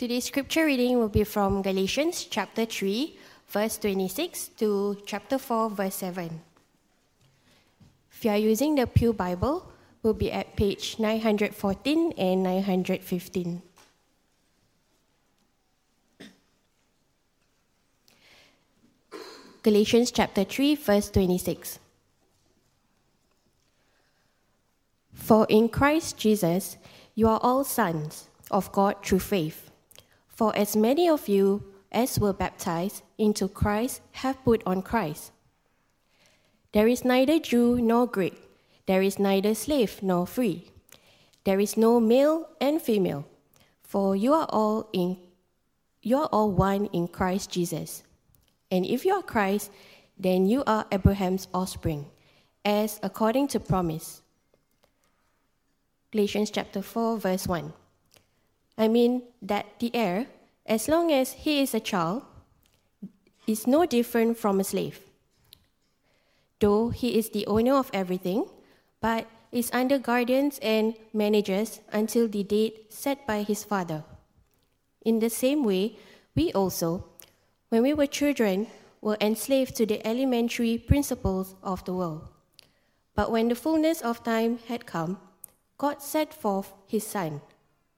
Today's scripture reading will be from Galatians chapter 3, verse 26 to chapter 4, verse 7. If you are using the Pew Bible, we'll be at page 914 and 915. Galatians chapter 3, verse 26. For in Christ Jesus, you are all sons of God through faith. For as many of you as were baptized into Christ have put on Christ. There is neither Jew nor Greek, there is neither slave nor free. There is no male and female, for you are all in you are all one in Christ Jesus. And if you are Christ, then you are Abraham's offspring, as according to promise. Galatians chapter 4, verse 1. I mean that the heir, as long as he is a child, is no different from a slave, though he is the owner of everything, but is under guardians and managers until the date set by his father. In the same way, we also, when we were children, were enslaved to the elementary principles of the world. But when the fullness of time had come, God set forth his Son,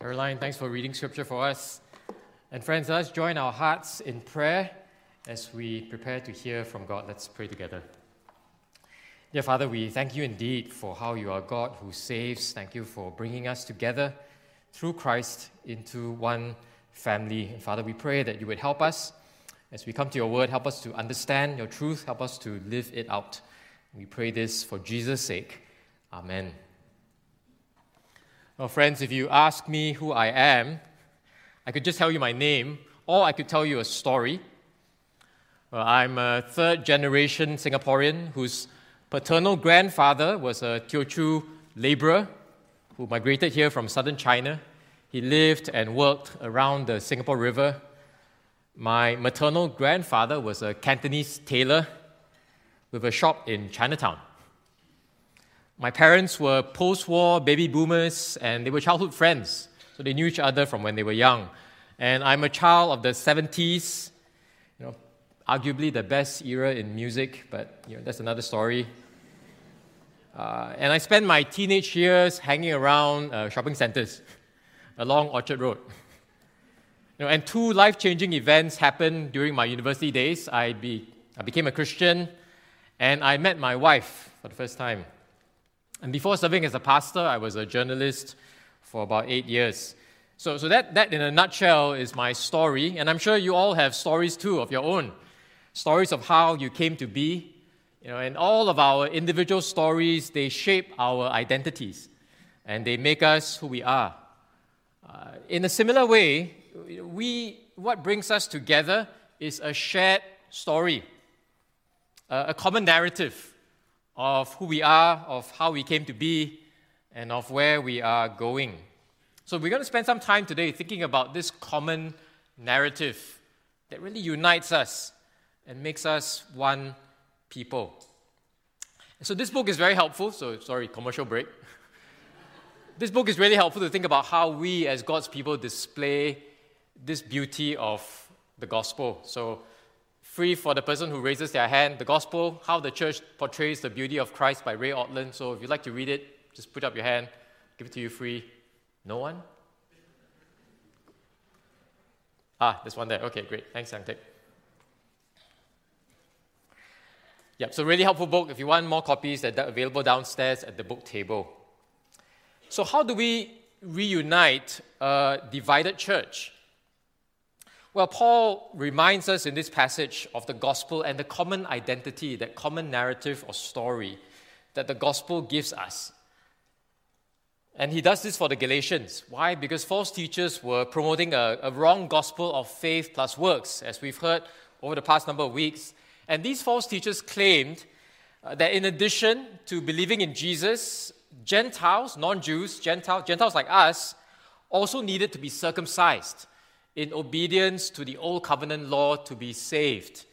Caroline, thanks for reading scripture for us. And friends, let's join our hearts in prayer as we prepare to hear from God. Let's pray together. Dear Father, we thank you indeed for how you are God who saves. Thank you for bringing us together through Christ into one family. And Father, we pray that you would help us as we come to your word. Help us to understand your truth. Help us to live it out. We pray this for Jesus' sake. Amen. Well, friends, if you ask me who I am, I could just tell you my name, or I could tell you a story. Well, I'm a third generation Singaporean whose paternal grandfather was a Teochew laborer who migrated here from southern China he lived and worked around the Singapore River. My maternal grandfather was a Cantonese tailor with a shop in Chinatown. My parents were post war baby boomers and they were childhood friends, so they knew each other from when they were young. And I'm a child of the 70s, you know, arguably the best era in music, but you know, that's another story. Uh, and I spent my teenage years hanging around uh, shopping centers along Orchard Road. You know, and two life changing events happened during my university days. I, be, I became a Christian and I met my wife for the first time. And before serving as a pastor, I was a journalist for about eight years. So, so that, that, in a nutshell, is my story. And I'm sure you all have stories too of your own stories of how you came to be. You know, and all of our individual stories, they shape our identities and they make us who we are. Uh, in a similar way, we, what brings us together is a shared story, uh, a common narrative of who we are, of how we came to be, and of where we are going. So, we're going to spend some time today thinking about this common narrative that really unites us and makes us one people. So, this book is very helpful. So, sorry, commercial break this book is really helpful to think about how we, as God's people, display this beauty of the gospel. So, free for the person who raises their hand, the gospel, how the church portrays the beauty of Christ by Ray Ortlund. So, if you'd like to read it, just put up your hand, give it to you free. No one? Ah, there's one there. Okay, great. Thanks, Yangtek. Yep, so really helpful book. If you want more copies, they're available downstairs at the book table. So, how do we reunite a divided church? Well, Paul reminds us in this passage of the gospel and the common identity, that common narrative or story that the gospel gives us. And he does this for the Galatians. Why? Because false teachers were promoting a, a, wrong gospel of faith plus works, as we've heard over the past number of weeks. And these false teachers claimed uh, that in addition to believing in Jesus, Gentiles, non Jews, Gentiles, Gentiles like us, also needed to be circumcised in obedience to the old covenant law to be saved.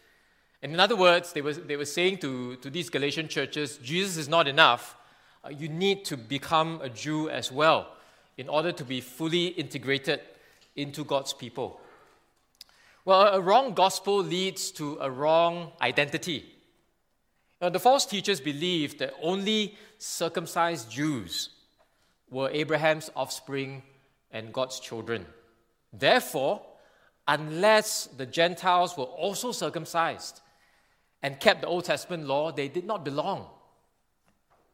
And in other words, they were, they were saying to, to these Galatian churches Jesus is not enough. Uh, you need to become a Jew as well in order to be fully integrated into God's people. Well, a wrong gospel leads to a wrong identity. Now, the false teachers believed that only circumcised Jews were Abraham's offspring and God's children. Therefore, unless the Gentiles were also circumcised and kept the Old Testament law, they did not belong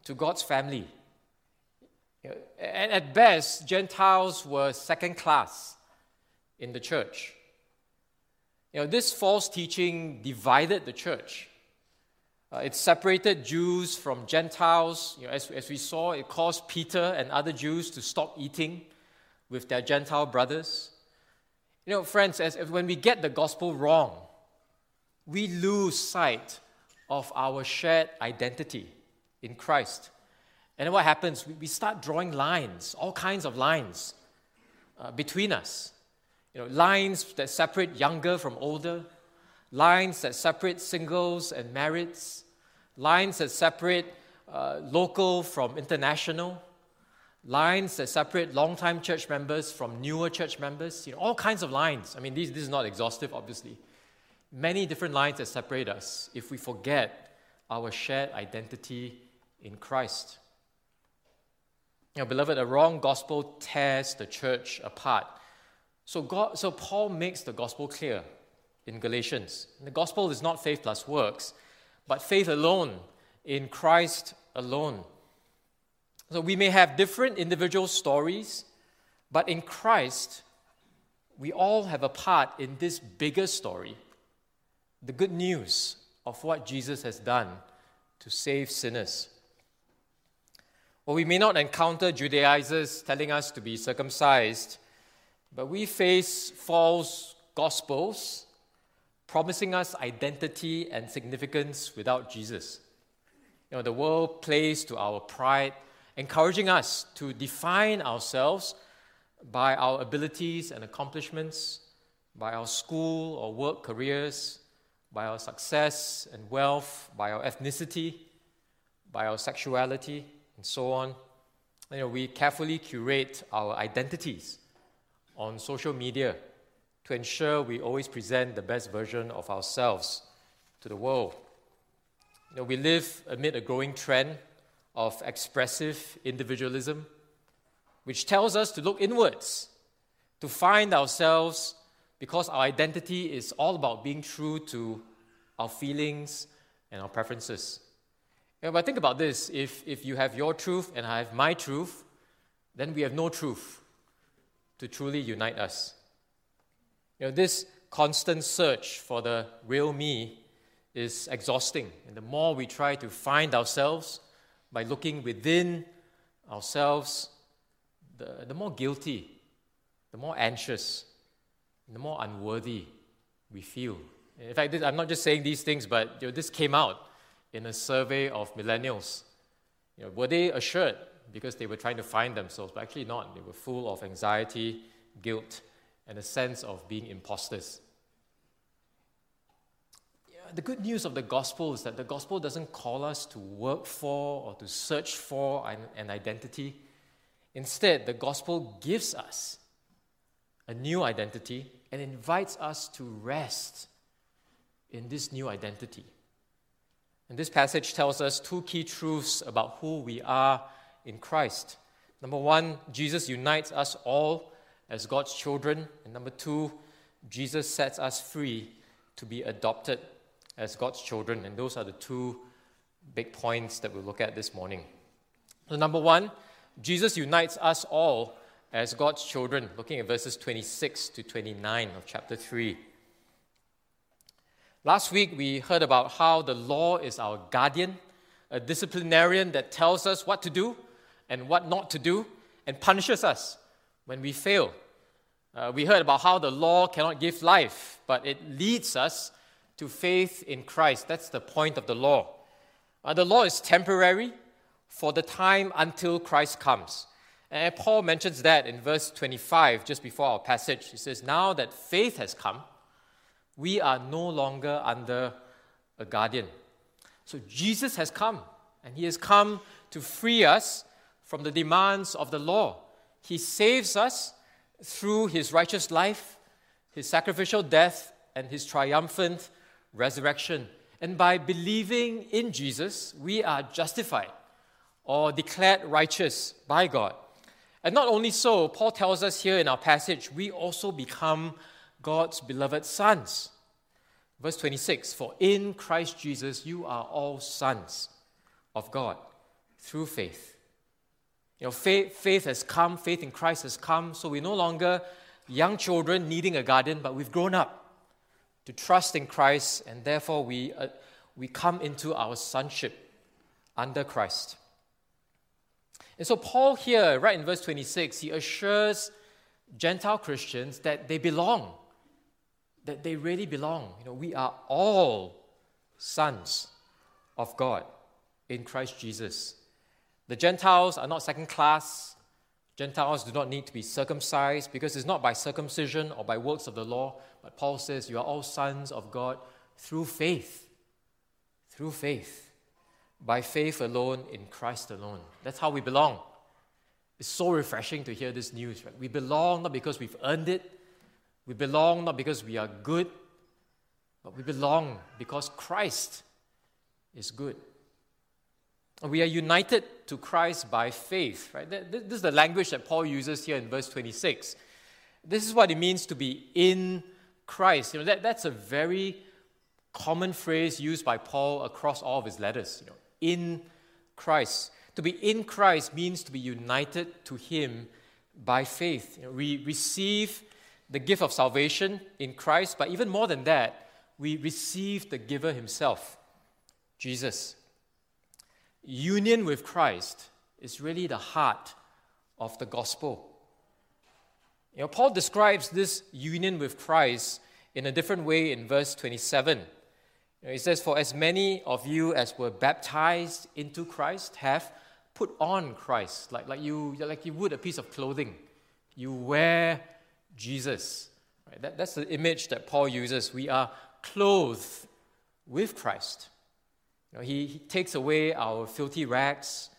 to God's family. And at best, Gentiles were second class in the church. You know, this false teaching divided the church. Uh, it separated Jews from Gentiles. You know, as, as we saw, it caused Peter and other Jews to stop eating with their Gentile brothers. You know, friends, as, when we get the gospel wrong, we lose sight of our shared identity in Christ. And then what happens? We start drawing lines, all kinds of lines uh, between us. You know, lines that separate younger from older, lines that separate singles and marrieds, lines that separate uh, local from international, lines that separate longtime church members from newer church members, you know, all kinds of lines. I mean, this, this is not exhaustive, obviously. Many different lines that separate us if we forget our shared identity in Christ. You know, beloved, a wrong gospel tears the church apart. So, God, so Paul makes the gospel clear in Galatians. The gospel is not faith plus works, but faith alone in Christ alone. So we may have different individual stories, but in Christ, we all have a part in this bigger story the good news of what Jesus has done to save sinners. Or we may not encounter Judaizers telling us to be circumcised, but we face false gospels promising us identity and significance without Jesus. You know, the world plays to our pride, encouraging us to define ourselves by our abilities and accomplishments, by our school or work careers, by our success and wealth, by our ethnicity, by our sexuality and so on. You know, we carefully curate our identities on social media to ensure we always present the best version of ourselves to the world. You know, we live amid a growing trend of expressive individualism, which tells us to look inwards, to find ourselves because our identity is all about being true to our feelings and our preferences. Yeah, but think about this if, if you have your truth and I have my truth, then we have no truth to truly unite us. You know, this constant search for the real me is exhausting. And the more we try to find ourselves by looking within ourselves, the, the more guilty, the more anxious, the more unworthy we feel. In fact, this, I'm not just saying these things, but you know, this came out in a survey of millennials. You know, were they assured because they were trying to find themselves? But actually, not. They were full of anxiety, guilt, and a sense of being imposters. The good news of the gospel is that the gospel doesn't call us to work for or to search for an, an identity. Instead, the gospel gives us a new identity and invites us to rest in this new identity. And this passage tells us two key truths about who we are in Christ. Number one, Jesus unites us all as God's children. And number two, Jesus sets us free to be adopted as God's children. And those are the two big points that we'll look at this morning. So, number one, Jesus unites us all as God's children, looking at verses 26 to 29 of chapter 3. Last week, we heard about how the law is our guardian, a disciplinarian that tells us what to do and what not to do, and punishes us when we fail. Uh, we heard about how the law cannot give life, but it leads us to faith in Christ. That's the point of the law. Uh, the law is temporary for the time until Christ comes. And Paul mentions that in verse 25, just before our passage. He says, Now that faith has come, we are no longer under a guardian. So Jesus has come, and he has come to free us from the demands of the law. He saves us through his righteous life, his sacrificial death, and his triumphant resurrection. And by believing in Jesus, we are justified or declared righteous by God. And not only so, Paul tells us here in our passage, we also become God's beloved sons. Verse 26 For in Christ Jesus you are all sons of God through faith. You know, faith, faith has come, faith in Christ has come, so we're no longer young children needing a garden, but we've grown up to trust in Christ, and therefore we, uh, we come into our sonship under Christ. And so, Paul here, right in verse 26, he assures Gentile Christians that they belong, that they really belong. You know, we are all sons of God in Christ Jesus. The Gentiles are not second class. Gentiles do not need to be circumcised because it's not by circumcision or by works of the law, but Paul says you are all sons of God through faith. Through faith by faith alone in Christ alone. That's how we belong. It's so refreshing to hear this news. Right? We belong not because we've earned it, we belong not because we are good, but we belong because Christ is good. We are united to Christ by faith, right? This is the language that Paul uses here in verse 26. This is what it means to be in Christ. You know, that, that's a very common phrase used by Paul across all of his letters. You know, in Christ. To be in Christ means to be united to Him by faith. You know, we receive the gift of salvation in Christ, but even more than that, we receive the giver Himself, Jesus. Union with Christ is really the heart of the gospel. You know, Paul describes this union with Christ in a different way in verse 27. He says, For as many of you as were baptized into Christ have put on Christ, like, like, you, like you would a piece of clothing. You wear Jesus. Right? That, that's the image that Paul uses. We are clothed with Christ. You know, he, he takes away our filthy rags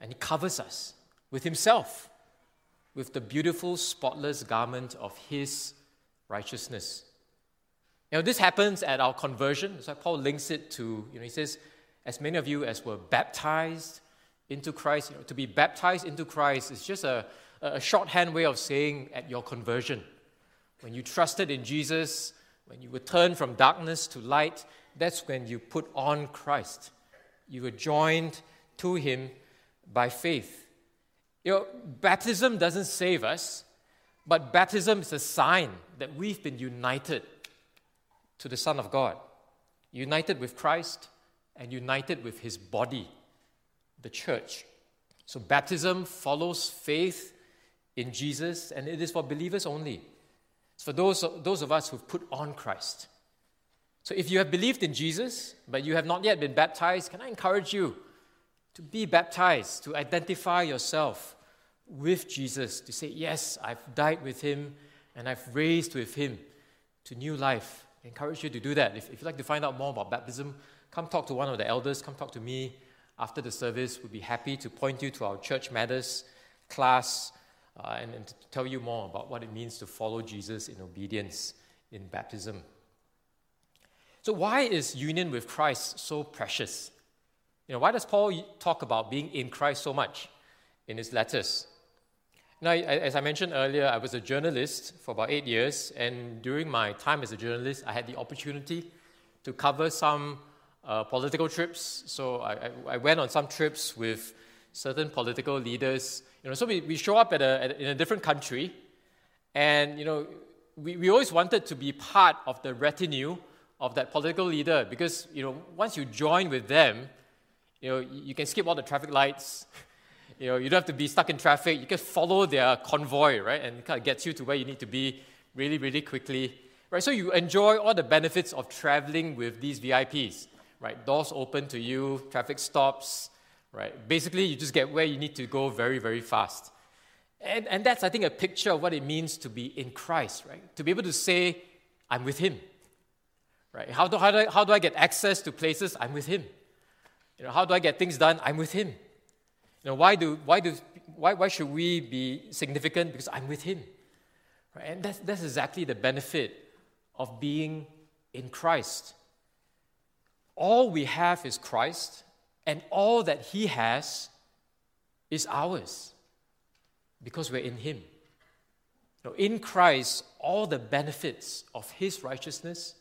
and he covers us with himself, with the beautiful, spotless garment of his righteousness. You know, this happens at our conversion. So Paul links it to, you know, he says, as many of you as were baptized into Christ, you know, to be baptized into Christ is just a, a shorthand way of saying at your conversion. When you trusted in Jesus, when you were turned from darkness to light, that's when you put on Christ. You were joined to Him by faith. You know, baptism doesn't save us, but baptism is a sign that we've been united to the Son of God, united with Christ and united with his body, the church. So baptism follows faith in Jesus, and it is for believers only. It's for those, those of us who've put on Christ. So if you have believed in Jesus, but you have not yet been baptized, can I encourage you to be baptized, to identify yourself with Jesus, to say, Yes, I've died with him and I've raised with him to new life. I encourage you to do that. If, if you'd like to find out more about baptism, come talk to one of the elders, come talk to me after the service. We'd be happy to point you to our Church Matters class uh, and, and to tell you more about what it means to follow Jesus in obedience in baptism. So, why is union with Christ so precious? You know, why does Paul talk about being in Christ so much in his letters? Now, as I mentioned earlier, I was a journalist for about eight years, and during my time as a journalist, I had the opportunity to cover some uh, political trips. So I, I, went on some trips with certain political leaders. You know, so we, we show up at a, at, in a different country, and you know, we, we always wanted to be part of the retinue of that political leader because you know, once you join with them, you know, you can skip all the traffic lights. you know, you don't have to be stuck in traffic. You can follow their convoy, right? And it kind of gets you to where you need to be really, really quickly. Right? So you enjoy all the benefits of traveling with these VIPs. Right? Doors open to you, traffic stops, right? Basically, you just get where you need to go very, very fast. And, and that's, I think, a picture of what it means to be in Christ, right? To be able to say, I'm with Him. Right? How do, how, do I, how do I get access to places? I'm with Him. You know, how do I get things done? I'm with Him. You know, why, do, why, do, why, why should we be significant? Because I'm with Him. Right? And that's, that's exactly the benefit of being in Christ. All we have is Christ, and all that He has is ours because we're in Him. You know, in Christ, all the benefits of His righteousness,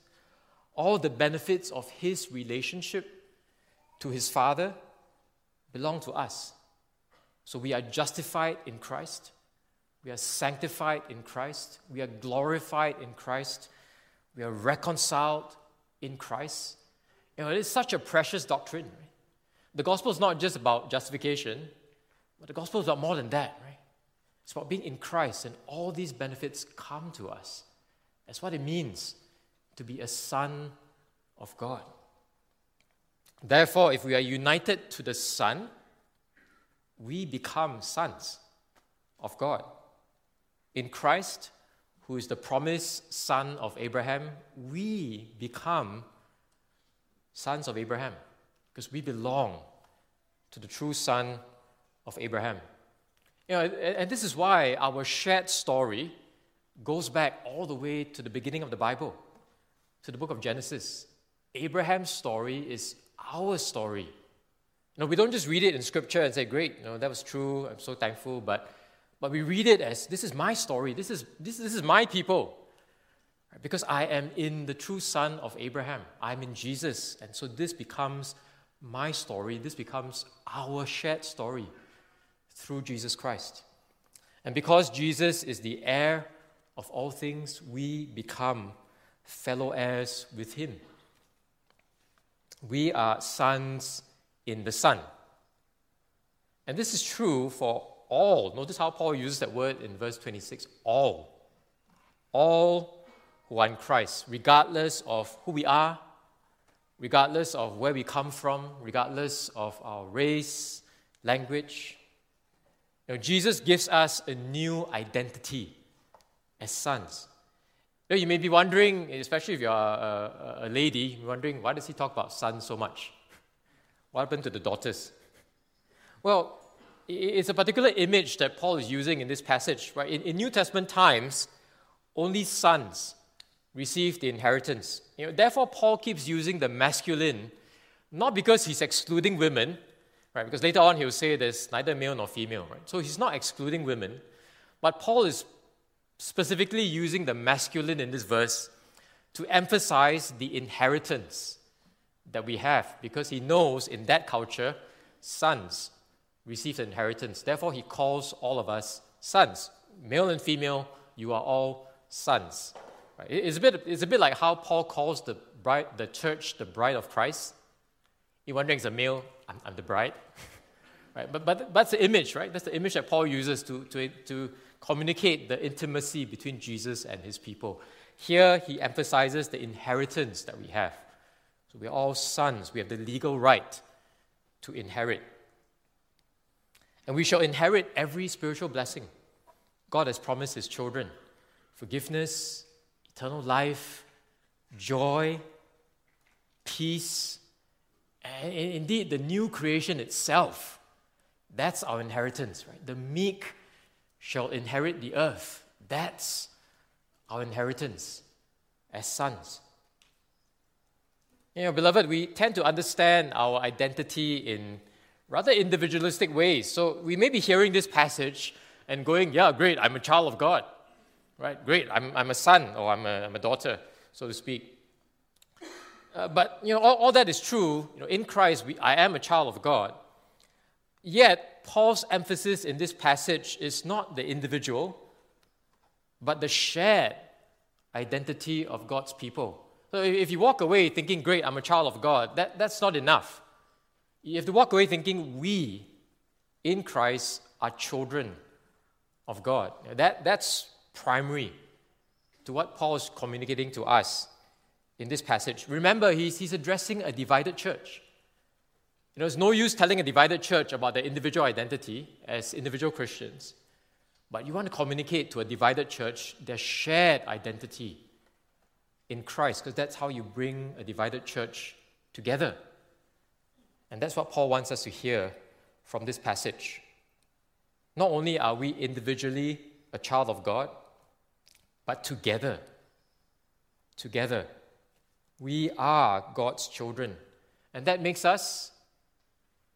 all the benefits of His relationship to His Father belong to us. So we are justified in Christ, we are sanctified in Christ, we are glorified in Christ, we are reconciled in Christ. You know, it is such a precious doctrine. Right? The gospel is not just about justification, but the gospel is about more than that, right? It's about being in Christ, and all these benefits come to us. That's what it means to be a son of God. Therefore, if we are united to the Son, we become sons of God. In Christ, who is the promised son of Abraham, we become sons of Abraham because we belong to the true son of Abraham. You know, and this is why our shared story goes back all the way to the beginning of the Bible, to the book of Genesis. Abraham's story is our story. You know, we don't just read it in scripture and say, great, you know, that was true, I'm so thankful, but, but we read it as this is my story, this is, this, this is my people. Because I am in the true son of Abraham, I'm in Jesus. And so this becomes my story, this becomes our shared story through Jesus Christ. And because Jesus is the heir of all things, we become fellow heirs with him. We are sons in the Son. And this is true for all. Notice how Paul uses that word in verse 26 all. All who are in Christ, regardless of who we are, regardless of where we come from, regardless of our race, language. You know, Jesus gives us a new identity as sons. You, may be wondering, especially if you're a, a, a lady, wondering why does he talk about sons so much? What happened to the daughters? Well, it's a particular image that Paul is using in this passage. Right? In, in New Testament times, only sons received the inheritance. You know, therefore, Paul keeps using the masculine, not because he's excluding women, right? Because later on he'll say there's neither male nor female, right? So he's not excluding women, but Paul is specifically using the masculine in this verse to emphasize the inheritance that we have because he knows in that culture, sons receive the inheritance. Therefore, he calls all of us sons. Male and female, you are all sons. Right? It's, a bit, it's a bit like how Paul calls the, bride, the church the bride of Christ. You're wondering, as a male, I'm, I'm the bride. right? But, but that's the image, right? That's the image that Paul uses to, to, to communicate the intimacy between Jesus and his people. Here, he emphasizes the inheritance that we have. So we're all sons, we have the legal right to inherit. And we shall inherit every spiritual blessing God has promised his children forgiveness, eternal life, joy, peace, and indeed the new creation itself. That's our inheritance, right? The meek shall inherit the earth. That's our inheritance as sons. You know, beloved, we tend to understand our identity in rather individualistic ways. So we may be hearing this passage and going, yeah, great, I'm a child of God. Right? Great, I'm, I'm a son or I'm a, I'm a daughter, so to speak. Uh, but, you know, all, all that is true. You know, in Christ, we, I am a child of God. Yet, Paul's emphasis in this passage is not the individual, but the shared identity of God's people. So if you walk away thinking, great, I'm a child of God, that, that's not enough. You have to walk away thinking, we in Christ are children of God. That, that's primary to what Paul is communicating to us in this passage. Remember, he's, he's addressing a divided church. You know, it's no use telling a divided church about their individual identity as individual Christians, but you want to communicate to a divided church their shared identity in Christ, because that's how you bring a divided church together. And that's what Paul wants us to hear from this passage. Not only are we individually a child of God, but together, together, we are God's children. And that makes us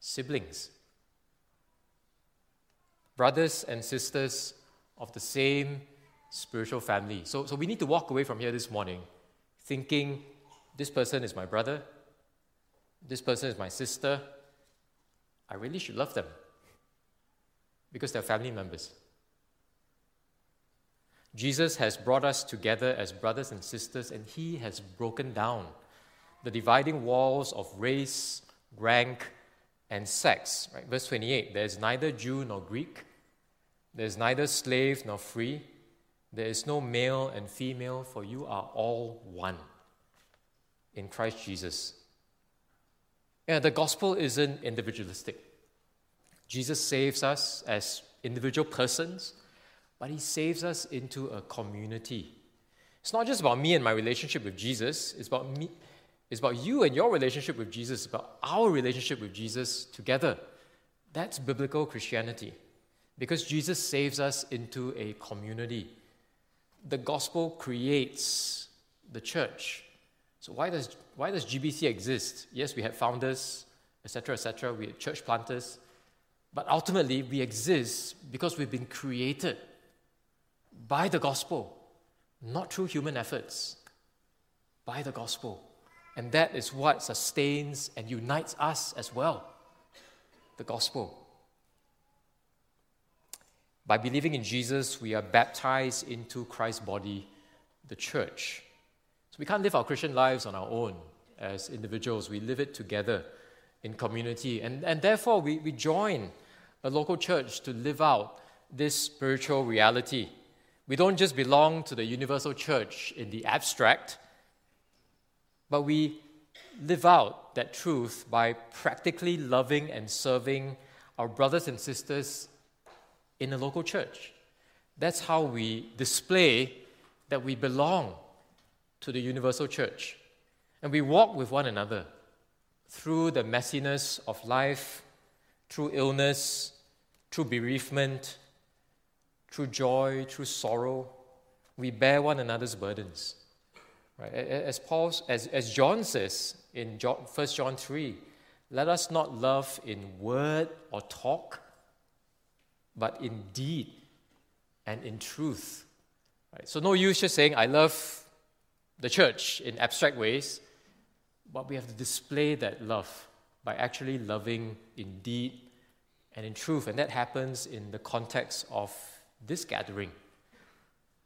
siblings, brothers and sisters of the same spiritual family. So, so we need to walk away from here this morning thinking this person is my brother, this person is my sister. I really should love them because they're family members. Jesus has brought us together as brothers and sisters, and He has broken down the dividing walls of race, rank, and sex. Right? Verse 28 There is neither Jew nor Greek, there is neither slave nor free, there is no male and female, for you are all one in Christ Jesus. Yeah, the gospel isn't individualistic. Jesus saves us as individual persons, but he saves us into a community. It's not just about me and my relationship with Jesus, it's about me, it's about you and your relationship with Jesus, it's about our relationship with Jesus together. That's biblical Christianity. Because Jesus saves us into a community. The gospel creates the church. So why does why does GBC exist? Yes, we had founders, etc., etc. We had church planters, but ultimately we exist because we've been created by the gospel, not through human efforts, by the gospel. And that is what sustains and unites us as well the gospel. By believing in Jesus, we are baptized into Christ's body, the church. So we can't live our Christian lives on our own as individuals. We live it together in community. And, and therefore, we, we join a local church to live out this spiritual reality. We don't just belong to the universal church in the abstract, but we live out that truth by practically loving and serving our brothers and sisters in a local church. That's how we display that we belong to the universal church. And we walk with one another through the messiness of life, through illness, through bereavement, through joy, through sorrow. We bear one another's burdens. Right? As Paul, as, as John says in John, 1 John 3, let us not love in word or talk, but in deed and in truth. Right? So no use just saying, I love the church in abstract ways but we have to display that love by actually loving in deed and in truth. And that happens in the context of this gathering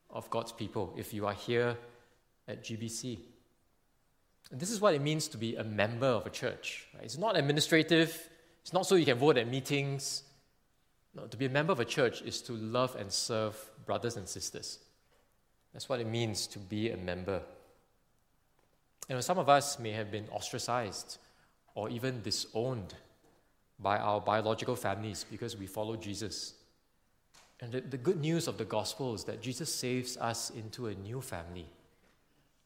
of God's people, if you are here at GBC. And this is what it means to be a member of a church. Right? It's not administrative, it's not so you can vote at meetings. No, to be a member of a church is to love and serve brothers and sisters. That's what it means to be a member you know, some of us may have been ostracized or even disowned by our biological families because we follow Jesus. And the, the good news of the gospel is that Jesus saves us into a new family.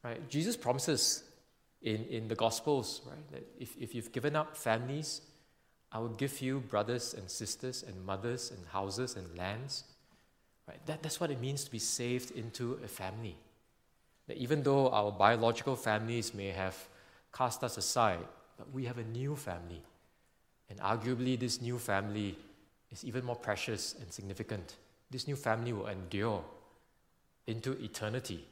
Right? Jesus promises in, in the gospels, right, that if, if you've given up families, I will give you brothers and sisters and mothers and houses and lands. Right? That, that's what it means to be saved into a family that even though our biological families may have cast us aside, but we have a new family. And arguably, this new family is even more precious and significant. This new family will endure into eternity.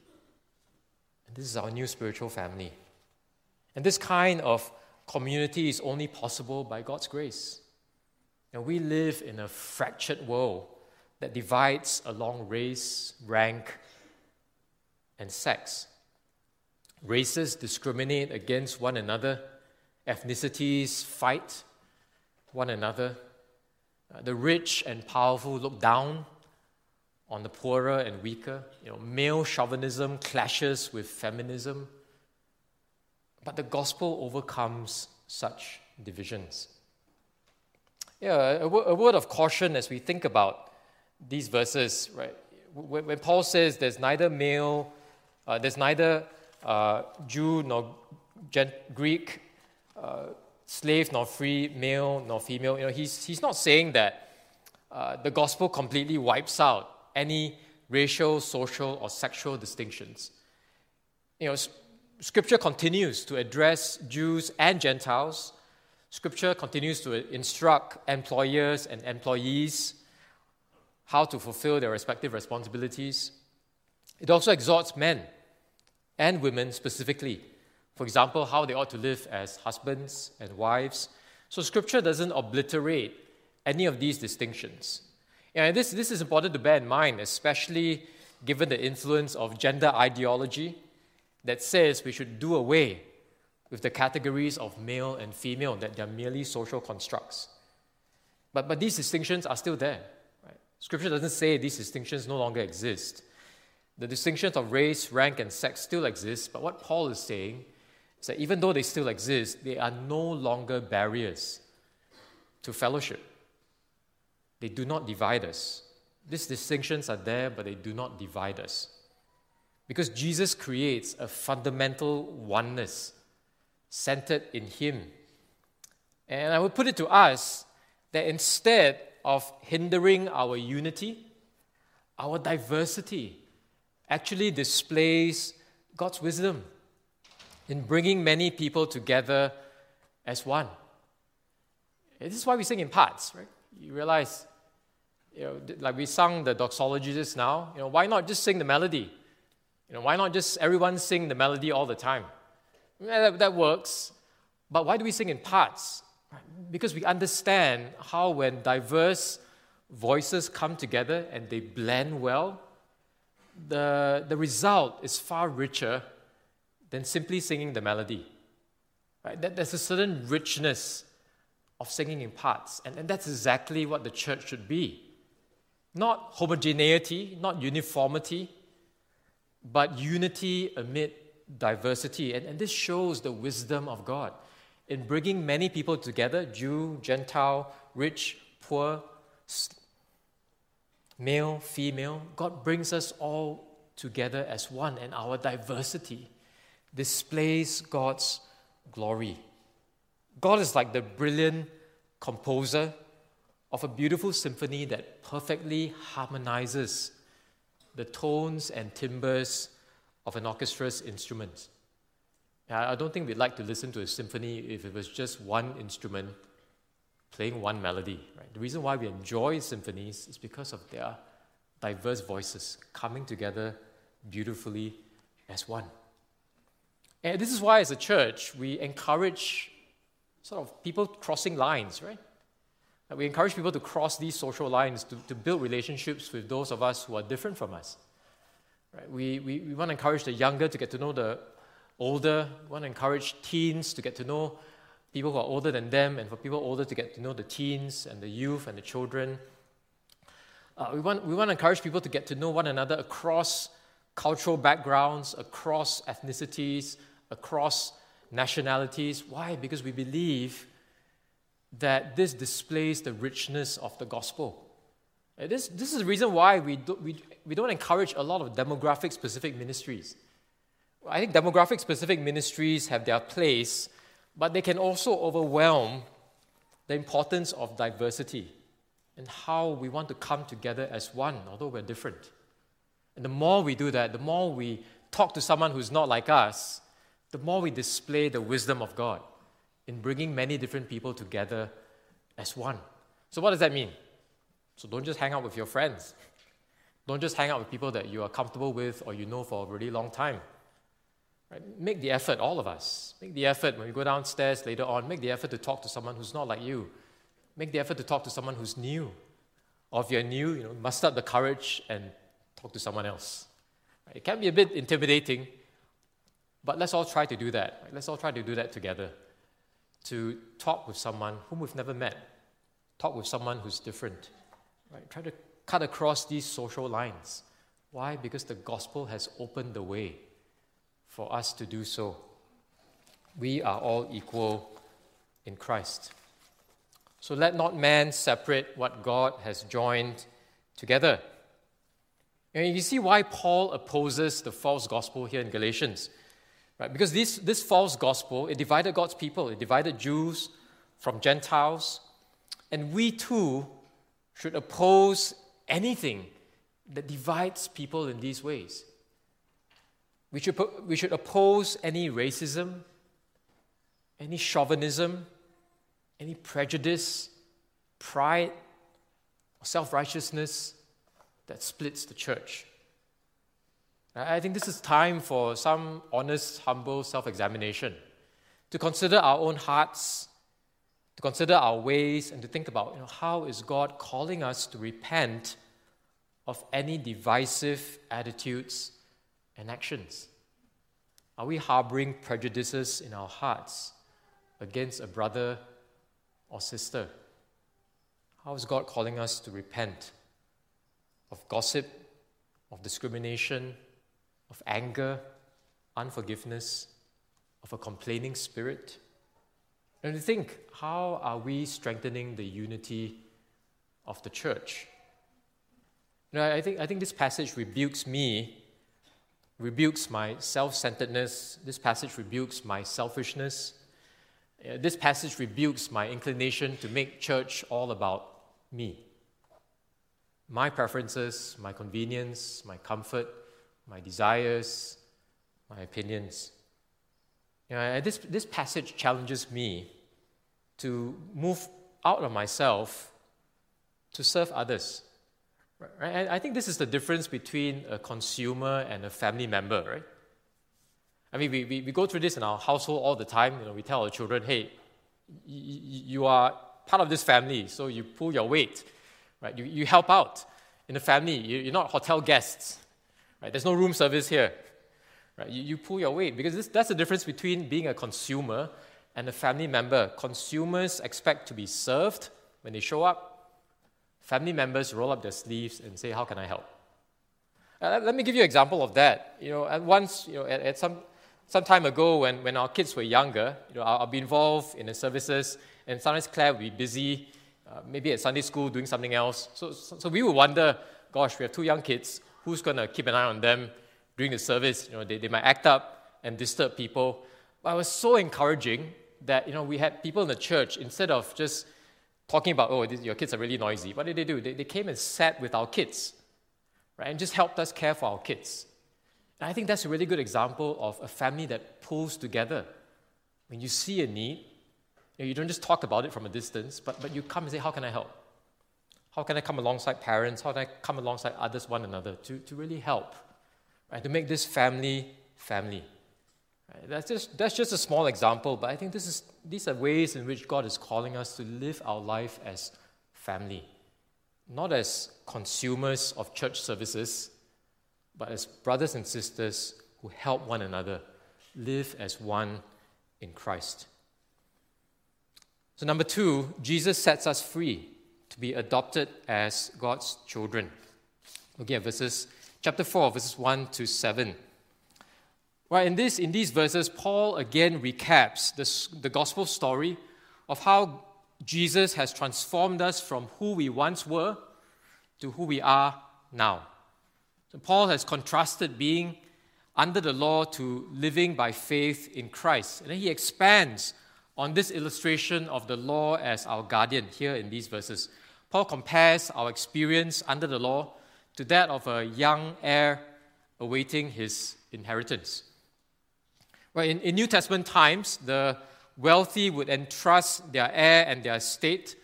And this is our new spiritual family. And this kind of community is only possible by God's grace. And we live in a fractured world that divides along race, rank, and sex. Races discriminate against one another, ethnicities fight one another. Uh, the rich and powerful look down on the poorer and weaker. You know, male chauvinism clashes with feminism. But the gospel overcomes such divisions. Yeah, a, word of caution as we think about these verses, right? When, when Paul says there's neither male, uh, there's neither uh, Jew nor Gent- Greek, uh, slave nor free, male nor female. You know, he's, he's not saying that uh, the gospel completely wipes out any racial, social, or sexual distinctions. You know, Scripture continues to address Jews and Gentiles. Scripture continues to instruct employers and employees how to fulfill their respective responsibilities. It also exhorts men and women specifically for example, how they ought to live as husbands and wives. So, Scripture doesn't obliterate any of these distinctions. And this, this is important to bear in mind, especially given the influence of gender ideology that says we should do away with the categories of male and female, that they're merely social constructs. But, but these distinctions are still there. Right? Scripture doesn't say these distinctions no longer exist. The distinctions of race, rank, and sex still exist, but what Paul is saying is that even though they still exist, they are no longer barriers to fellowship. They do not divide us. These distinctions are there, but they do not divide us. Because Jesus creates a fundamental oneness centered in Him. And I would put it to us that instead of hindering our unity, our diversity actually displays God's wisdom in bringing many people together as one. This is why we sing in parts, right? You realize, you know, like we sung the doxology just now, you know, why not just sing the melody? You know, why not just everyone sing the melody all the time? Yeah, that, that works. But why do we sing in parts? Because we understand how when diverse voices come together and they blend well, the, the result is far richer than simply singing the melody. Right? There's a certain richness of singing in parts, and, and that's exactly what the church should be. Not homogeneity, not uniformity, but unity amid diversity. And, and this shows the wisdom of God in bringing many people together Jew, Gentile, rich, poor, male, female. God brings us all together as one, and our diversity displays God's glory. God is like the brilliant composer of a beautiful symphony that perfectly harmonizes the tones and timbres of an orchestra's instruments. I don't think we'd like to listen to a symphony if it was just one instrument playing one melody. Right? The reason why we enjoy symphonies is because of their diverse voices coming together beautifully as one. And this is why, as a church, we encourage sort of people crossing lines, right? We encourage people to cross these social lines to, to build relationships with those of us who are different from us. Right? We, we, we want to encourage the younger to get to know the older. We want to encourage teens to get to know people who are older than them, and for people older to get to know the teens and the youth and the children. Uh, we, want, we want to encourage people to get to know one another across cultural backgrounds, across ethnicities, across nationalities. Why? Because we believe that this displays the richness of the gospel. Uh, this, this is the reason why we, do, we, we don't encourage a lot of demographic specific ministries. I think demographic specific ministries have their place, but they can also overwhelm the importance of diversity and how we want to come together as one, although we're different. And the more we do that, the more we talk to someone who's not like us, the more we display the wisdom of God in bringing many different people together as one. So, what does that mean? So, don't just hang out with your friends. Don't just hang out with people that you are comfortable with or you know for a really long time. Right? Make the effort, all of us. Make the effort when we go downstairs later on, make the effort to talk to someone who's not like you. Make the effort to talk to someone who's new. Or if you're new, you know, muster up the courage and talk to someone else. It can be a bit intimidating, but let's all try to do that. Let's all try to do that together. To talk with someone whom we've never met, talk with someone who's different. Right? Try to cut across these social lines. Why? Because the gospel has opened the way for us to do so. We are all equal in Christ. So let not man separate what God has joined together. And you see why Paul opposes the false gospel here in Galatians. Right? Because this, this false gospel, it divided God's people, it divided Jews from Gentiles. And we too should oppose anything that divides people in these ways. We should, we should oppose any racism, any chauvinism, any prejudice, pride, or self righteousness that splits the church. I think this is time for some honest, humble self examination to consider our own hearts, to consider our ways, and to think about you know, how is God calling us to repent of any divisive attitudes and actions? Are we harboring prejudices in our hearts against a brother or sister? How is God calling us to repent of gossip, of discrimination, of anger, unforgiveness, of a complaining spirit? And to think, how are we strengthening the unity of the church? You know, I think, I think this passage rebukes me, rebukes my self centeredness. This passage rebukes my selfishness. Uh, this passage rebukes my inclination to make church all about me. My preferences, my convenience, my comfort, my desires, my opinions. You know, this, this passage challenges me to move out of myself to serve others. Right? I think this is the difference between a consumer and a family member, right? I mean, we, we, we go through this in our household all the time. You know, we tell our children, hey, you are part of this family, so you pull your weight, right? You, you help out in the family. You, you're not hotel guests, right? There's no room service here, right? You, you pull your weight because this, that's the difference between being a consumer and a family member. Consumers expect to be served when they show up. Family members roll up their sleeves and say, "How can I help?" Uh, let me give you an example of that. You know, at once, you know, at, at some some time ago when, when our kids were younger, you know, I'll, I'll be involved in the services, and sometimes Claire would be busy, uh, maybe at Sunday school doing something else. So, so, so, we would wonder, gosh, we have two young kids, who's going to keep an eye on them during the service? You know, they, they might act up and disturb people. But it was so encouraging that, you know, we had people in the church, instead of just talking about, oh, this, your kids are really noisy, what did they do? They, they came and sat with our kids, right, and just helped us care for our kids. And I think that's a really good example of a family that pulls together. When you see a need, you, know, you don't just talk about it from a distance, but, but you come and say, How can I help? How can I come alongside parents? How can I come alongside others, one another, to, to really help? Right? To make this family family. Right? That's, just, that's just a small example, but I think this is, these are ways in which God is calling us to live our life as family, not as consumers of church services but as brothers and sisters who help one another live as one in Christ. So, number two, Jesus sets us free to be adopted as God's children. Looking at verses, chapter 4, verses 1 to 7. Well, in, this, in these verses, Paul again recaps this, the gospel story of how Jesus has transformed us from who we once were to who we are now. So Paul has contrasted being under the law to living by faith in Christ. And then he expands on this illustration of the law as our guardian here in these verses. Paul compares our experience under the law to that of a young heir awaiting his inheritance. Well, in, in New Testament times, the wealthy would entrust their heir and their estate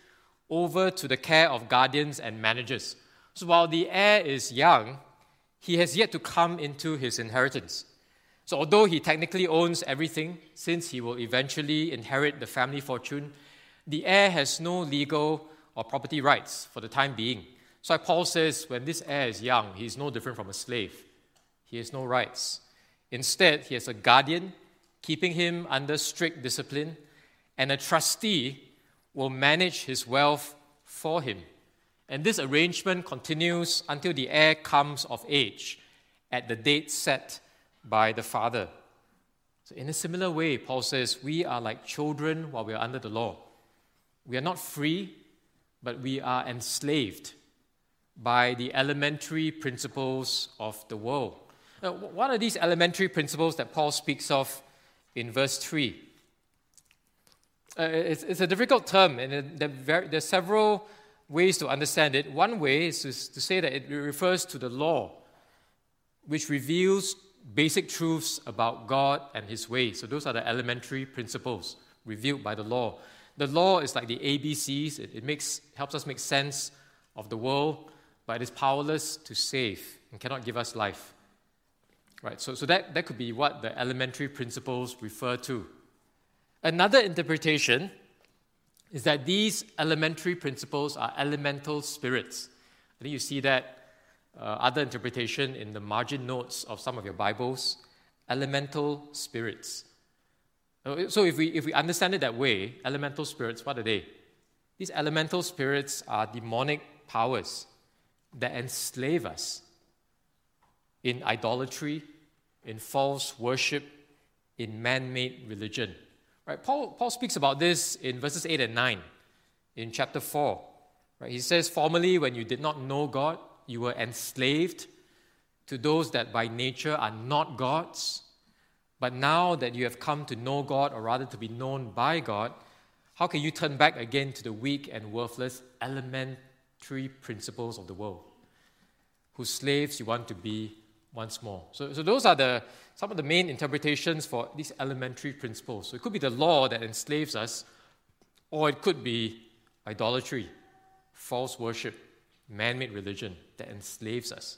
over to the care of guardians and managers. So while the heir is young, he has yet to come into his inheritance. So, although he technically owns everything, since he will eventually inherit the family fortune, the heir has no legal or property rights for the time being. So, Paul says, when this heir is young, he is no different from a slave. He has no rights. Instead, he has a guardian keeping him under strict discipline, and a trustee will manage his wealth for him. And this arrangement continues until the heir comes of age at the date set by the father. So, in a similar way, Paul says, we are like children while we are under the law. We are not free, but we are enslaved by the elementary principles of the world. Now, what are these elementary principles that Paul speaks of in verse 3? Uh, it's, it's, a difficult term, and there, are several ways to understand it. One way is to, to say that it refers to the law, which reveals basic truths about God and His ways. So, those are the elementary principles revealed by the law. The law is like the ABCs, it, it makes, helps us make sense of the world, but it is powerless to save and cannot give us life. Right, so, so that, that could be what the elementary principles refer to. Another interpretation is that these elementary principles are elemental spirits. I think you see that uh, other interpretation in the margin notes of some of your Bibles elemental spirits. Uh, so, if we, if we understand it that way, elemental spirits, what are they? These elemental spirits are demonic powers that enslave us in idolatry, in false worship, in man made religion. Right? Paul, Paul speaks about this in verses 8 and 9 in chapter 4. Right? He says, Formerly, when you did not know God, you were enslaved to those that by nature are not gods. But now that you have come to know God, or rather to be known by God, how can you turn back again to the weak and worthless elementary principles of the world, whose slaves you want to be once more. So, so those are the, some of the main interpretations for these elementary principles. So it could be the law that enslaves us, or it could be idolatry, false worship, man made religion that enslaves us.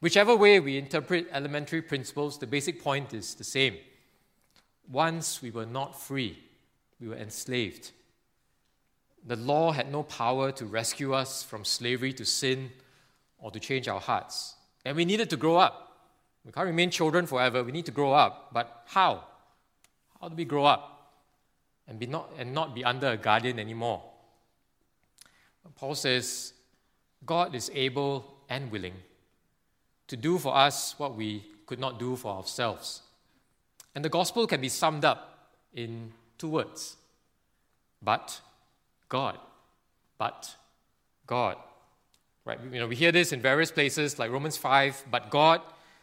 Whichever way we interpret elementary principles, the basic point is the same. Once we were not free, we were enslaved. The law had no power to rescue us from slavery to sin or to change our hearts. And we needed to grow up. We can't remain children forever. We need to grow up. But how? How do we grow up and, be not, and not be under a guardian anymore? Paul says, God is able and willing to do for us what we could not do for ourselves. And the gospel can be summed up in two words but God. But God. Right? You know, we hear this in various places like Romans 5, but God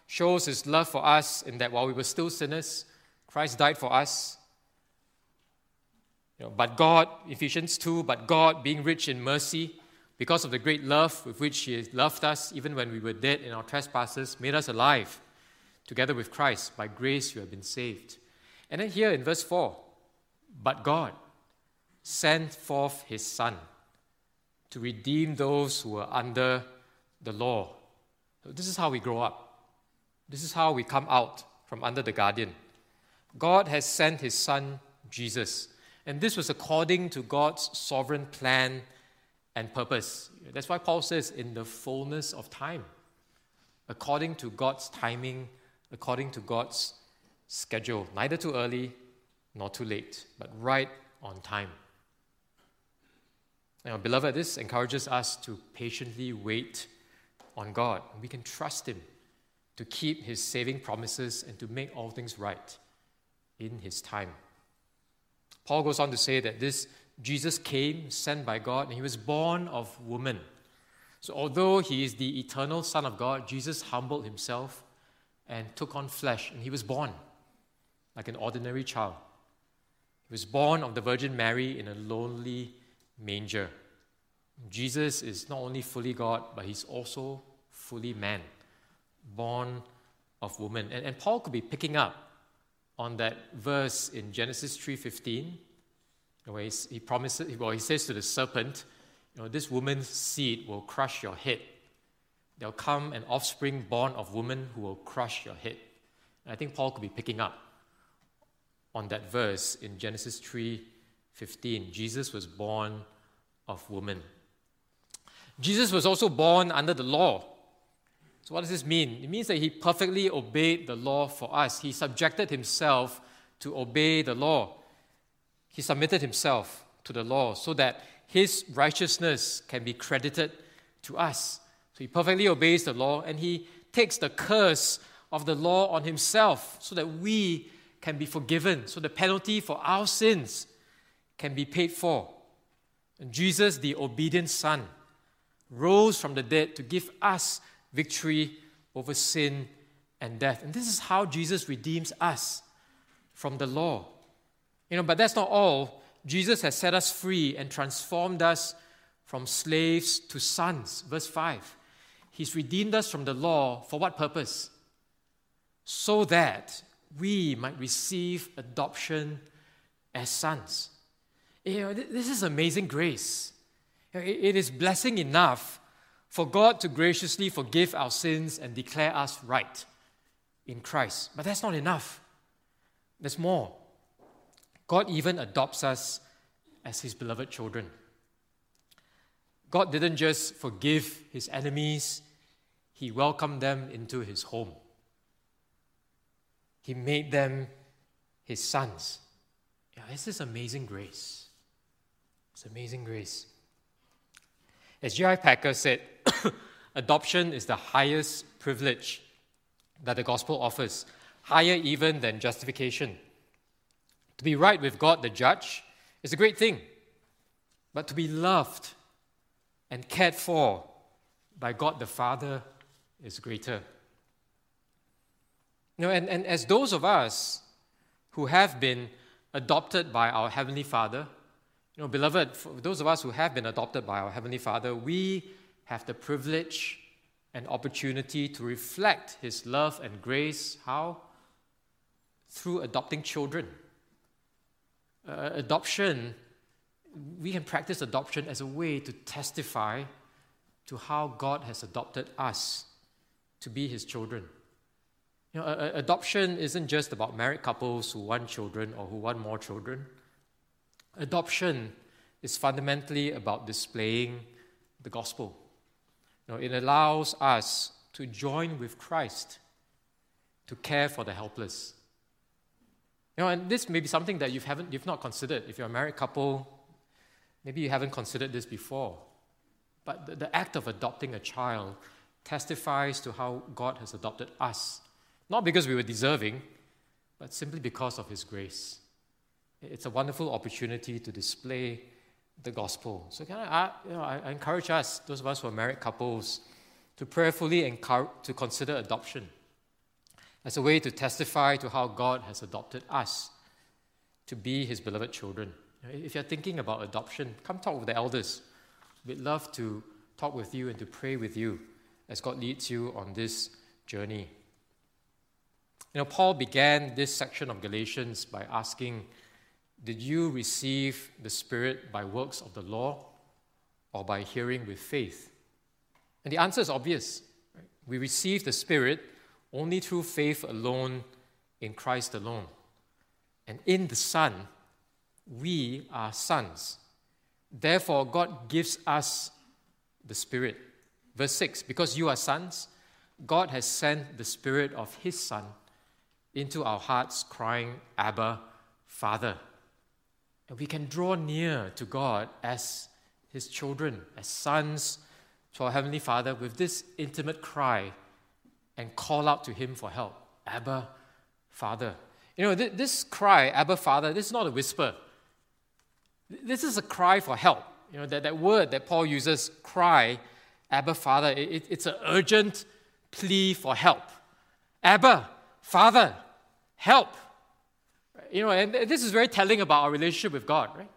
shows his love for us in that while we were still sinners, Christ died for us. You know, but God, Ephesians 2, but God, being rich in mercy, because of the great love with which He loved us, even when we were dead in our trespasses, made us alive together with Christ. By grace you have been saved. And then here in verse 4, but God sent forth His Son to redeem those who were under the law. So this is how we grow up. This is how we come out from under the guardian. God has sent his son, Jesus. And this was according to God's sovereign plan and purpose. That's why Paul says, in the fullness of time, according to God's timing, according to God's schedule, neither too early nor too late, but right on time. Now, beloved, this encourages us to patiently wait on God. We can trust Him to keep his saving promises and to make all things right in his time. Paul goes on to say that this Jesus came, sent by God, and he was born of woman. So, although he is the eternal Son of God, Jesus humbled himself and took on flesh, and he was born like an ordinary child. He was born of the Virgin Mary in a lonely manger. Jesus is not only fully God, but he's also fully man born of woman. And, and Paul could be picking up on that verse in Genesis 3.15, he promises, well, he says to the serpent, you know, this woman's seed will crush your head. There'll come an offspring born of woman who will crush your head. And I think Paul could be picking up on that verse in Genesis 3:15. Jesus was born of woman. Jesus was also born under the law. So, what does this mean? It means that he perfectly obeyed the law for us. He subjected himself to obey the law. He submitted himself to the law so that his righteousness can be credited to us. So he perfectly obeys the law and he takes the curse of the law on himself so that we can be forgiven, so the penalty for our sins can be paid for. And Jesus, the obedient Son, rose from the dead to give us victory over sin and death. And this is how Jesus redeems us from the law. You know, but that's not all. Jesus has set us free and transformed us from slaves to sons. Verse 5. He's redeemed us from the law for what purpose? So that we might receive adoption as sons. Eh, you know, this is amazing grace. It is blessing enough for God to graciously forgive our sins and declare us right in Christ. But that's not enough. There's more. God even adopts us as his beloved children. God didn't just forgive his enemies, he welcomed them into his home. He made them his sons. Yeah, this is amazing grace. It's amazing grace. As J.I. Packer said, adoption is the highest privilege that the gospel offers, higher even than justification. To be right with God the judge is a great thing, but to be loved and cared for by God the Father is greater. You know, and, and as those of us who have been adopted by our Heavenly Father, you know, beloved, for those of us who have been adopted by our Heavenly Father, we have the privilege and opportunity to reflect His love and grace. How? Through adopting children. Uh, adoption, we can practice adoption as a way to testify to how God has adopted us to be His children. You know, uh, adoption isn't just about married couples who want children or who want more children. Adoption is fundamentally about displaying the gospel. You know, it allows us to join with Christ to care for the helpless. You know, and this may be something that you haven't, you've not considered. If you're a married couple, maybe you haven't considered this before. But the, the act of adopting a child testifies to how God has adopted us, not because we were deserving, but simply because of His grace. It's a wonderful opportunity to display the gospel. So, can I, you know, I encourage us, those of us who are married couples, to prayerfully encourage, to consider adoption as a way to testify to how God has adopted us to be His beloved children. If you're thinking about adoption, come talk with the elders. We'd love to talk with you and to pray with you as God leads you on this journey. You know, Paul began this section of Galatians by asking, Did you receive the Spirit by works of the law or by hearing with faith? And the answer is obvious. Right? We receive the Spirit only through faith alone in Christ alone. And in the Son, we are sons. Therefore, God gives us the Spirit. Verse 6 Because you are sons, God has sent the Spirit of His Son into our hearts, crying, Abba, Father. And we can draw near to God as His children, as sons to our Heavenly Father with this intimate cry and call out to Him for help. Abba, Father. You know, this cry, Abba, Father, this is not a whisper. This is a cry for help. You know, that, that word that Paul uses, cry, Abba, Father, it, it's an urgent plea for help. Abba, Father, help. You know, and this is very telling about our relationship with God, right?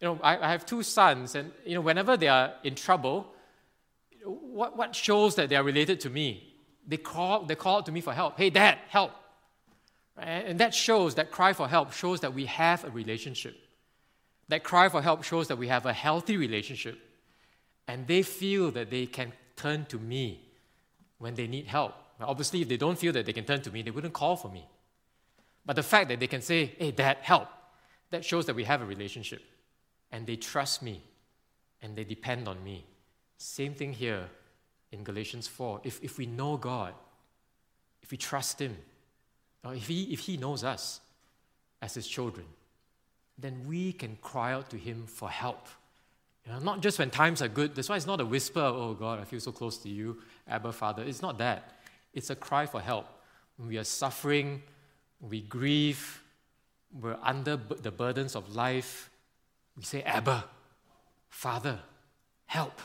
You know, I, I have two sons, and you know, whenever they are in trouble, what, what shows that they are related to me? They call, they call out to me for help. Hey, Dad, help. And that shows, that cry for help shows that we have a relationship. That cry for help shows that we have a healthy relationship. And they feel that they can turn to me when they need help. Obviously, if they don't feel that they can turn to me, they wouldn't call for me. But the fact that they can say, hey, dad, help, that shows that we have a relationship. And they trust me and they depend on me. Same thing here in Galatians 4. If, if we know God, if we trust Him, or if he, if he knows us as His children, then we can cry out to Him for help. You know, not just when times are good. That's why it's not a whisper, oh God, I feel so close to you, Abba Father. It's not that. It's a cry for help. When we are suffering, we grieve, we're under the burdens of life, we say, Abba, Father, help.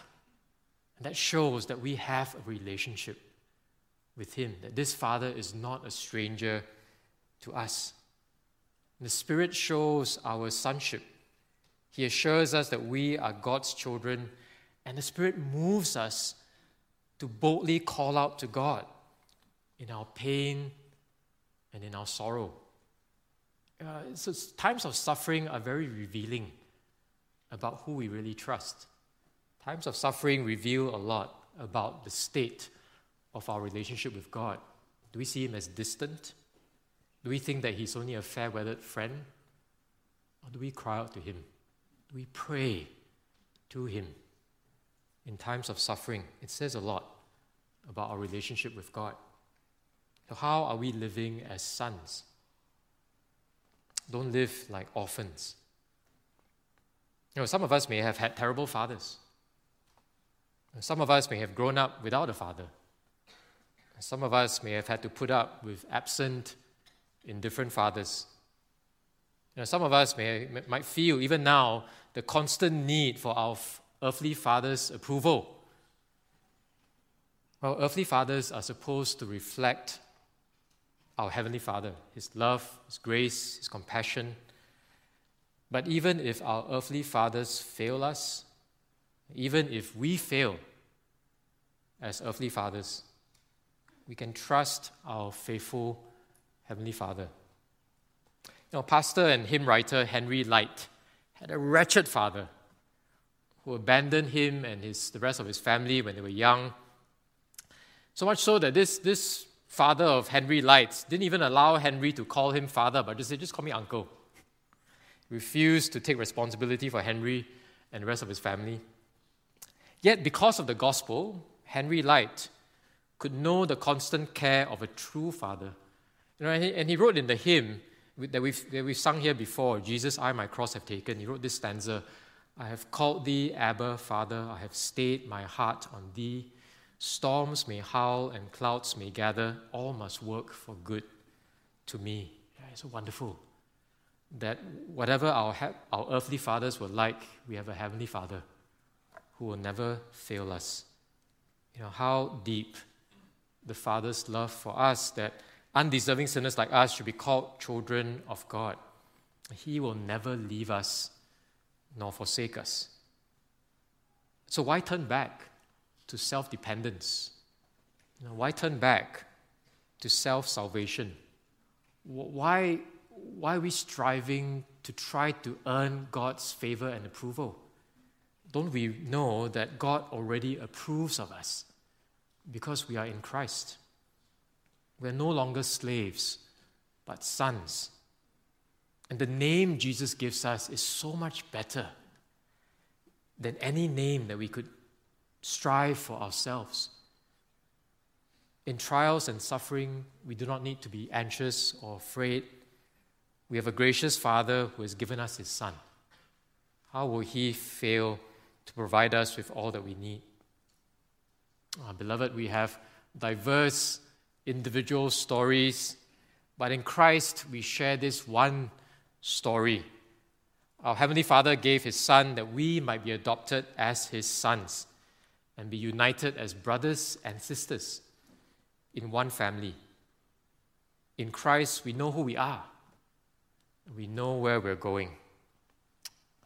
That shows that we have a relationship with Him, that this Father is not a stranger to us. The Spirit shows our sonship. He assures us that we are God's children, and the Spirit moves us to boldly call out to God in our pain and in our sorrow. Uh, so times of suffering are very revealing about who we really trust. Times of suffering reveal a lot about the state of our relationship with God. Do we see Him as distant? Do we think that He's only a fair weathered friend? Or do we cry out to Him? Do we pray to Him? In times of suffering, it says a lot about our relationship with God. So, how are we living as sons? Don't live like orphans. You know, some of us may have had terrible fathers. Some of us may have grown up without a father. Some of us may have had to put up with absent, indifferent fathers. You know, some of us may, might feel, even now, the constant need for our earthly father's approval. Well, earthly fathers are supposed to reflect our Heavenly Father, His love, His grace, His compassion. But even if our earthly fathers fail us, even if we fail as earthly fathers, we can trust our faithful Heavenly Father. You know, pastor and hymn writer Henry Lyte had a wretched father who abandoned him and his, the rest of his family when they were young. So much so that this, this father of Henry Lyte didn't even allow Henry to call him father, but just said, just call me uncle. Refused to take responsibility for Henry and the rest of his family. Yet, because of the gospel, Henry Lyte could know the constant care of a true father. You know, and, he, wrote in the hymn that we've, that we've sung here before Jesus, I my cross have taken. He wrote this stanza I have called thee, Abba, Father, I have stayed my heart on thee. Storms may howl and clouds may gather, all must work for good to me. Yeah, it's so wonderful that whatever our, our earthly fathers were like, we have a heavenly Father who will never fail us. You know, how deep the Father's love for us that undeserving sinners like us should be called children of God. He will never leave us nor forsake us. So, why turn back to self dependence? You know, why turn back to self salvation? Why, why are we striving to try to earn God's favor and approval? Don't we know that God already approves of us because we are in Christ? We're no longer slaves, but sons. And the name Jesus gives us is so much better than any name that we could strive for ourselves. In trials and suffering, we do not need to be anxious or afraid. We have a gracious Father who has given us His Son. How will He fail? To provide us with all that we need. Uh, beloved, we have diverse individual stories, but in Christ we share this one story. Our Heavenly Father gave His Son that we might be adopted as His sons and be united as brothers and sisters in one family. In Christ, we know who we are, we know where we're going.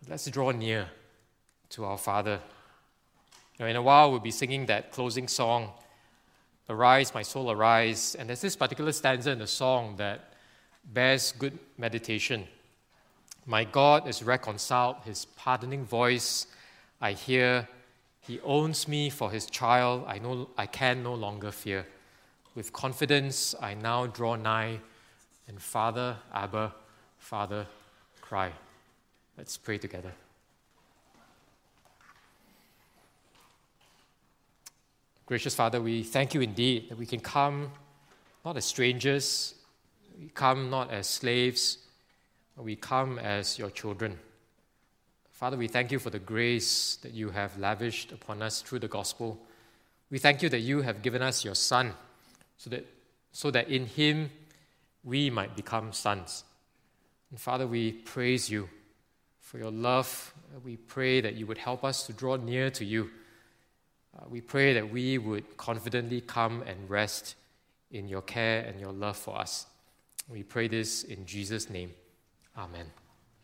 Let's draw near to our Father. Now, in a while, we'll be singing that closing song, Arise, My Soul, Arise. And there's this particular stanza in the song that bears good meditation. My God is reconciled, his pardoning voice I hear. He owns me for his child, I, know, I can no longer fear. With confidence, I now draw nigh, and Father, Abba, Father, cry. Let's pray together. Gracious Father, we thank you indeed that we can come not as strangers, we come not as slaves, we come as your children. Father, we thank you for the grace that you have lavished upon us through the gospel. We thank you that you have given us your Son so that, so that in him we might become sons. And Father, we praise you for your love. We pray that you would help us to draw near to you. Uh, we pray that we would confidently come and rest in your care and your love for us. We pray this in Jesus' name. Amen.